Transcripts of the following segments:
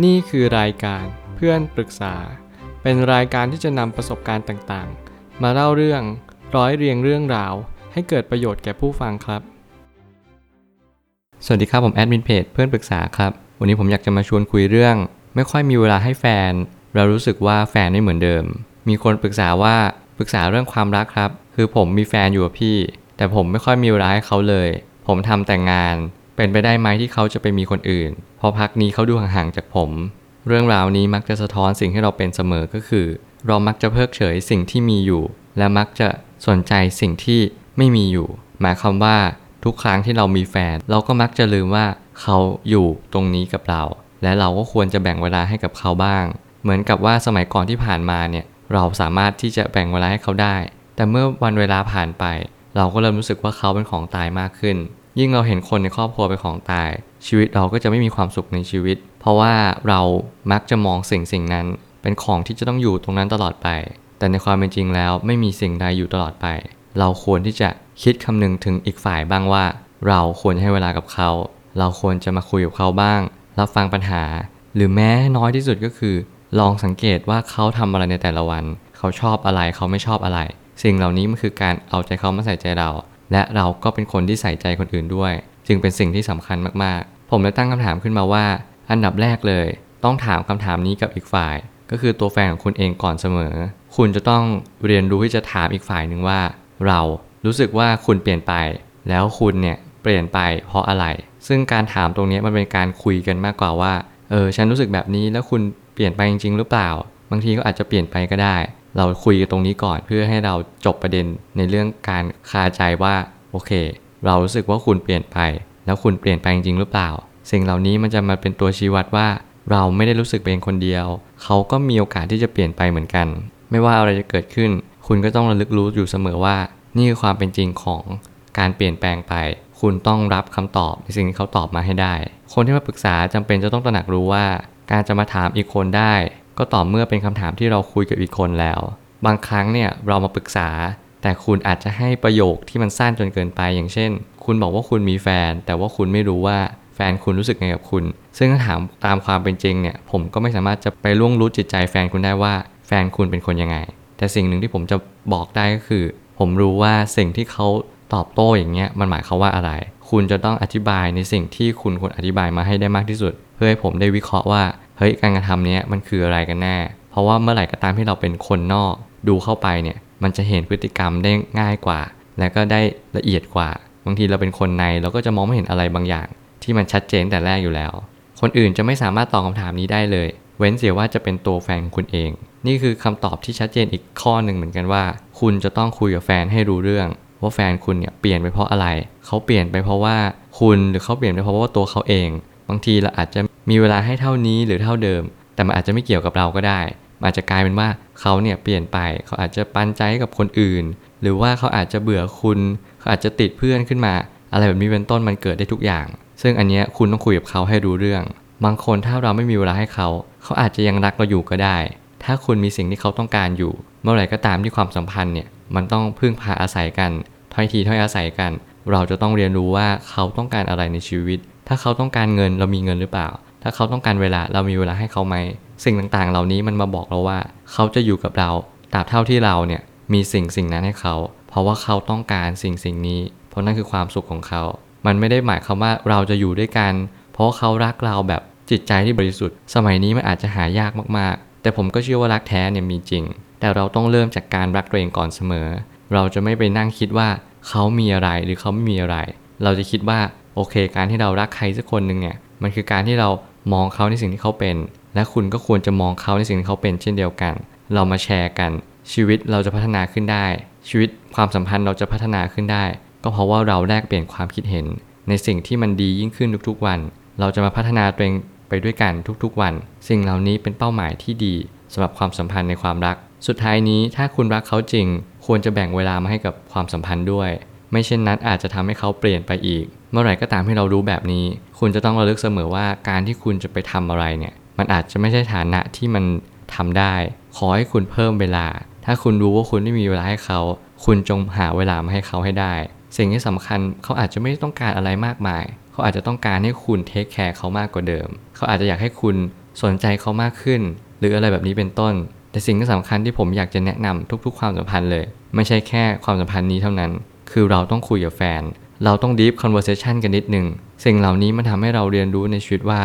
นี่คือรายการเพื่อนปรึกษา เป็นรายการที่จะนำประสบการณ์ต่างๆ มาเล่าเรื่องร้อยเรียงเรื่องราว ให้เกิดประโยชน์แก่ผู้ฟังครับ สวัสดีครับผมแอดมินเพจเพื่อนปรึกษาครับ วันนี้ผมอยากจะมาชวนคุยเรื่อง ไม่ค่อยมีเวลาให้แฟน เรารู้สึกว่าแฟนไม่เหมือนเดิม มีคนปรึกษาว่าปรึกษาเรื่องความรักครับ คือผมมีแฟนอยู่กับพี่ แต่ผมไม่ค่อยมีเวลาให้เขาเลย ผมทำแต่งงาน เป็นไปได้ไหมที่เขาจะไปมีคนอื่นเพราะพักนี้เขาดูห่างๆจากผม เรื่องราวนี้มักจะสะท้อนสิ่งที่เราเป็นเสมอก็คือ เรามักจะเพิกเฉยสิ่งที่มีอยู่ และมักจะสนใจสิ่งที่ไม่มีอยู่ หมายความว่าทุกครั้งที่เรามีแฟน เราก็มักจะลืมว่าเขาอยู่ตรงนี้กับเรา และเราก็ควรจะแบ่งเวลาให้กับเขาบ้าง เหมือนกับว่าสมัยก่อนที่ผ่านมาเนี่ยเราสามารถที่จะแบ่งเวลาให้เขาได้ แต่เมื่อวันเวลาผ่านไป เราก็เริ่มรู้สึกว่าเขาเป็นของตายมากขึ้น ยิ่งเราเห็นคนในครอบครัวเป็นของตาย ชีวิตเราก็จะไม่มีความสุขในชีวิต เพราะว่าเรามักจะมองสิ่งสิ่งนั้น เป็นของที่จะต้องอยู่ตรงนั้นตลอดไป แต่ในความเป็นจริงแล้วไม่มีสิ่งใดอยู่ตลอดไป เราควรที่จะคิดคำนึงถึงอีกฝ่ายบ้างว่า เราควรให้เวลากับเขา เราควรจะมาคุยกับเขาบ้าง รับฟังปัญหา หรือแม้น้อยที่สุดก็คือ ลองสังเกตว่าเขาทำอะไรในแต่ละวัน เขาชอบอะไรเขาไม่ชอบอะไร สิ่งเหล่านี้มันคือการเอาใจเขามาใส่ใจเรา และเราก็เป็นคนที่ใส่ใจคนอื่นด้วย จึงเป็นสิ่งที่สำคัญมากๆ ผมเลยตั้งคำถามขึ้นมาว่า อันดับแรกเลย ต้องถามคำถามนี้กับอีกฝ่าย ก็คือตัวแฟนของคุณเองก่อนเสมอ คุณจะต้องเรียนรู้ที่จะถามอีกฝ่ายหนึ่งว่า เรารู้สึกว่าคุณเปลี่ยนไป แล้วคุณเนี่ยเปลี่ยนไปเพราะอะไร ซึ่งการถามตรงนี้มันเป็นการคุยกันมากกว่าว่าเออฉันรู้สึกแบบนี้แล้วคุณเปลี่ยนไปจริงๆหรือเปล่า บางทีก็อาจจะเปลี่ยนไปก็ได้ เราคุยกันตรงนี้ก่อนเพื่อให้เราจบประเด็นในเรื่องการคาใจว่าโอเค เรารู้สึกว่าคุณเปลี่ยนไป แล้วคุณเปลี่ยนไปจริงหรือเปล่า สิ่งเหล่านี้มันจะมาเป็นตัวชี้วัดว่า เราไม่ได้รู้สึกเป็นคนเดียว เขาก็มีโอกาสที่จะเปลี่ยนไปเหมือนกัน ไม่ว่าอะไรจะเกิดขึ้น คุณก็ต้องระลึกรู้อยู่เสมอว่า นี่คือความเป็นจริงของการเปลี่ยนแปลงไป คุณต้องรับคำตอบในสิ่งที่เขาตอบมาให้ได้ คนที่มาปรึกษาจำเป็นจะต้องตระหนักรู้ว่า การจะมาถามอีกคนได้ ก็ต่อเมื่อเป็นคำถามที่เราคุยกับอีกคนแล้ว บางครั้งเนี่ยเรามาปรึกษา แต่คุณอาจจะให้ประโยคที่มันสั้นจนเกินไป อย่างเช่น คุณบอกว่าคุณมีแฟน แต่ว่าคุณไม่รู้ว่าแฟนคุณรู้สึกไงกับคุณ ซึ่งถาถามตามความเป็นจริงเนี่ย ผมก็ไม่สามารถจะไปล่วงรู้จิตใจแฟนคุณได้ว่าแฟนคุณเป็นคนยังไง แต่สิ่งหนึ่งที่ผมจะบอกได้ก็คือ ผมรู้ว่าสิ่งที่เขาตอบโต้อย่างเงี้ยมันหมายควาว่าอะไร คุณจะต้องอธิบายในสิ่งที่คุณควรอธิบายมาให้ได้มากที่สุด เพื่อให้ผมได้วิเคราะห์ว่าเฮ้ยการกระทำนี้มันคืออะไรกันแน่ เพราะว่าเมื่อไหร่ก็ตามที่เราเป็นคนนอก ดูเข้าไปเนี่ยมันจะเห็นพฤติกรรมได้ง่ายกว่า และก็ได้ละเอียดกว่า บางทีเราเป็นคนในเราก็จะมองไม่เห็นอะไรบางอย่าง ที่มันชัดเจนแต่แรกอยู่แล้ว คนอื่นจะไม่สามารถตอบคำถามนี้ได้เลย เว้นเสียว่าจะเป็นตัวแฟนคุณเอง นี่คือคำตอบที่ชัดเจนอีกข้อหนึ่งเหมือนกันว่า คุณจะต้องคุยกับแฟนให้รู้เรื่อง ว่าแฟนคุณเนี่ยเปลี่ยนไปเพราะอะไร เขาเปลี่ยนไปเพราะว่าคุณหรือเขาเปลี่ยนไปเพราะว่าตัวเขาเอง บางทีเราอาจจะมีเวลาให้เท่านี้หรือเท่าเดิม แต่มันอาจจะไม่เกี่ยวกับเราก็ได้มันอาจจะกลายเป็นว่าเขาเนี่ยเปลี่ยนไป เขาอาจจะปันใจให้กับคนอื่น หรือว่าเขาอาจจะเบื่อคุณ เขาอาจจะติดเพื่อนขึ้นมา อะไรแบบนี้เป็นต้นมันเกิดได้ทุกอย่าง ซึ่งอันเนี้ยคุณต้องคุยกับเขาให้รู้เรื่อง บางคนถ้าเราไม่มีเวลาให้เขา เขาอาจจะยังรักเราอยู่ก็ได้ ถ้าคุณมีสิ่งที่เขาต้องการอยู่ เมื่อไหร่ก็ตามที่ความสัมพันธ์เนี่ยมันต้องพึ่งพาอาศัยกัน ถ้อยทีถ้อยอาศัยกัน เราจะต้องเรียนรู้ว่าเขาต้องการอะไรในชีวิต ถ้าเขาต้องการเงินเรามีเงินหรือเปล่า ถ้าเขาต้องการเวลาเรามีเวลาให้เขาไหมสิ่งต่างๆ เหล่านี้มันมาบอกเราว่า เขาจะอยู่กับเราตราบเท่าที่เราเนี่ยมีสิ่งสิ่งนั้นให้เขา เพราะว่าเขาต้องการสิ่งสิ่งนี้ เพราะนั่นคือความสุขของเขา มันไม่ได้หมายความว่าเราจะอยู่ด้วยกัน เพราะเขารักเราแบบจิตใจที่บริสุทธิ์ สมัยนี้มันอาจจะหายากมากๆ แต่ผมก็เชื่อว่ารักแท้เนี่ยมีจริง แต่เราต้องเริ่มจากการรักตัวเองก่อนเสมอ เราจะไม่ไปนั่งคิดว่าเขามีอะไรหรือเขาไม่มีอะไร เราจะคิดว่าโอเค การที่เรารักใครสักคนหนึ่งเนี่ยมันคือการที่เรามองเขาในสิ่งที่เขาเป็น และคุณก็ควรจะมองเขาในสิ่งที่เขาเป็นเช่นเดียวกัน เรามาแชร์กัน ชีวิตเราจะพัฒนาขึ้นได้ ชีวิตความสัมพันธ์เราจะพัฒนาขึ้นได้ ก็เพราะว่าเราแลกเปลี่ยนความคิดเห็น ในสิ่งที่มันดียิ่งขึ้นทุกๆวัน เราจะมาพัฒนาตัวเองไปด้วยกันทุกๆวัน สิ่งเหล่านี้เป็นเป้าหมายที่ดีสำหรับความสัมพันธ์ในความรัก สุดท้ายนี้ถ้าคุณรักเขาจริง ควรจะแบ่งเวลามาให้กับความสัมพันธ์ด้วย ไม่เช่นนั้นอาจจะทำให้เขาเปลี่ยนไปอีก เมื่อไหร่ก็ตามที่เรารู้แบบนี้ คุณจะต้องระลึกเสมอว่าการที่คุณจะไปทำอะไรเนี่ย มันอาจจะไม่ใช่ฐานะที่มันทำได้ ขอให้คุณเพิ่มเวลา ถ้าคุณรู้ว่าคุณไม่มีเวลาให้เขา คุณจงหาเวลามาให้เขาให้ได้ สิ่งที่สำคัญเขาอาจจะไม่ต้องการอะไรมากมาย เขาอาจจะต้องการให้คุณเทคแคร์เขามากกว่าเดิม เขาอาจจะอยากให้คุณสนใจเขามากขึ้น หรืออะไรแบบนี้เป็นต้น แต่สิ่งที่สำคัญที่ผมอยากจะแนะนำทุก ๆ ความสัมพันธ์เลย ไม่ใช่แค่ความสัมพันธ์นี้เท่านั้น คือเราต้องคุยกับแฟน เราต้อง deep conversation กันนิดนึง สิ่งเหล่านี้มันทำให้เราเรียนรู้ในชีวิตว่า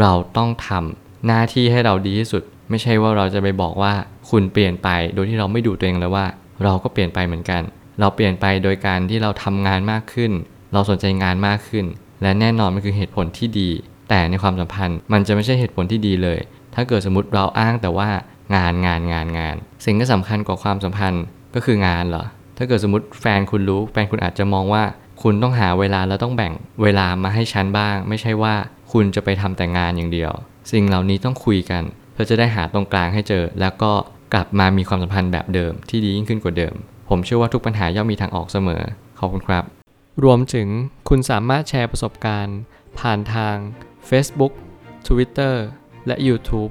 เราต้องทำหน้าที่ให้เราดีที่สุด ไม่ใช่ว่าเราจะไปบอกว่าคุณเปลี่ยนไป โดยที่เราไม่ดูตัวเองเลยว่า เราก็เปลี่ยนไปเหมือนกัน เราเปลี่ยนไปโดยการที่เราทำงานมากขึ้น เราสนใจงานมากขึ้น และแน่นอนมันคือเหตุผลที่ดี แต่ในความสัมพันธ์มันจะไม่ใช่เหตุผลที่ดีเลย ถ้าเกิดสมมติเราอ้างแต่ว่า งานงานงานงาน สิ่งที่สำคัญกว่าความสัมพันธ์ก็คืองานเหรอ ถ้าเกิดสมมติแฟนคุณรู้ แฟนคุณอาจจะมองว่าคุณต้องหาเวลาแล้วต้องแบ่งเวลามาให้ฉันบ้าง ไม่ใช่ว่าคุณจะไปทำแต่งานอย่างเดียว สิ่งเหล่านี้ต้องคุยกันเพื่อจะได้หาตรงกลางให้เจอ แล้วก็กลับมามีความสัมพันธ์แบบเดิมที่ดียิ่งขึ้นกว่าเดิม ผมเชื่อว่าทุกปัญหาย่อมมีทางออกเสมอ ขอบคุณครับ รวมถึงคุณสามารถแชร์ประสบการณ์ ผ่านทาง Facebook Twitter และ YouTube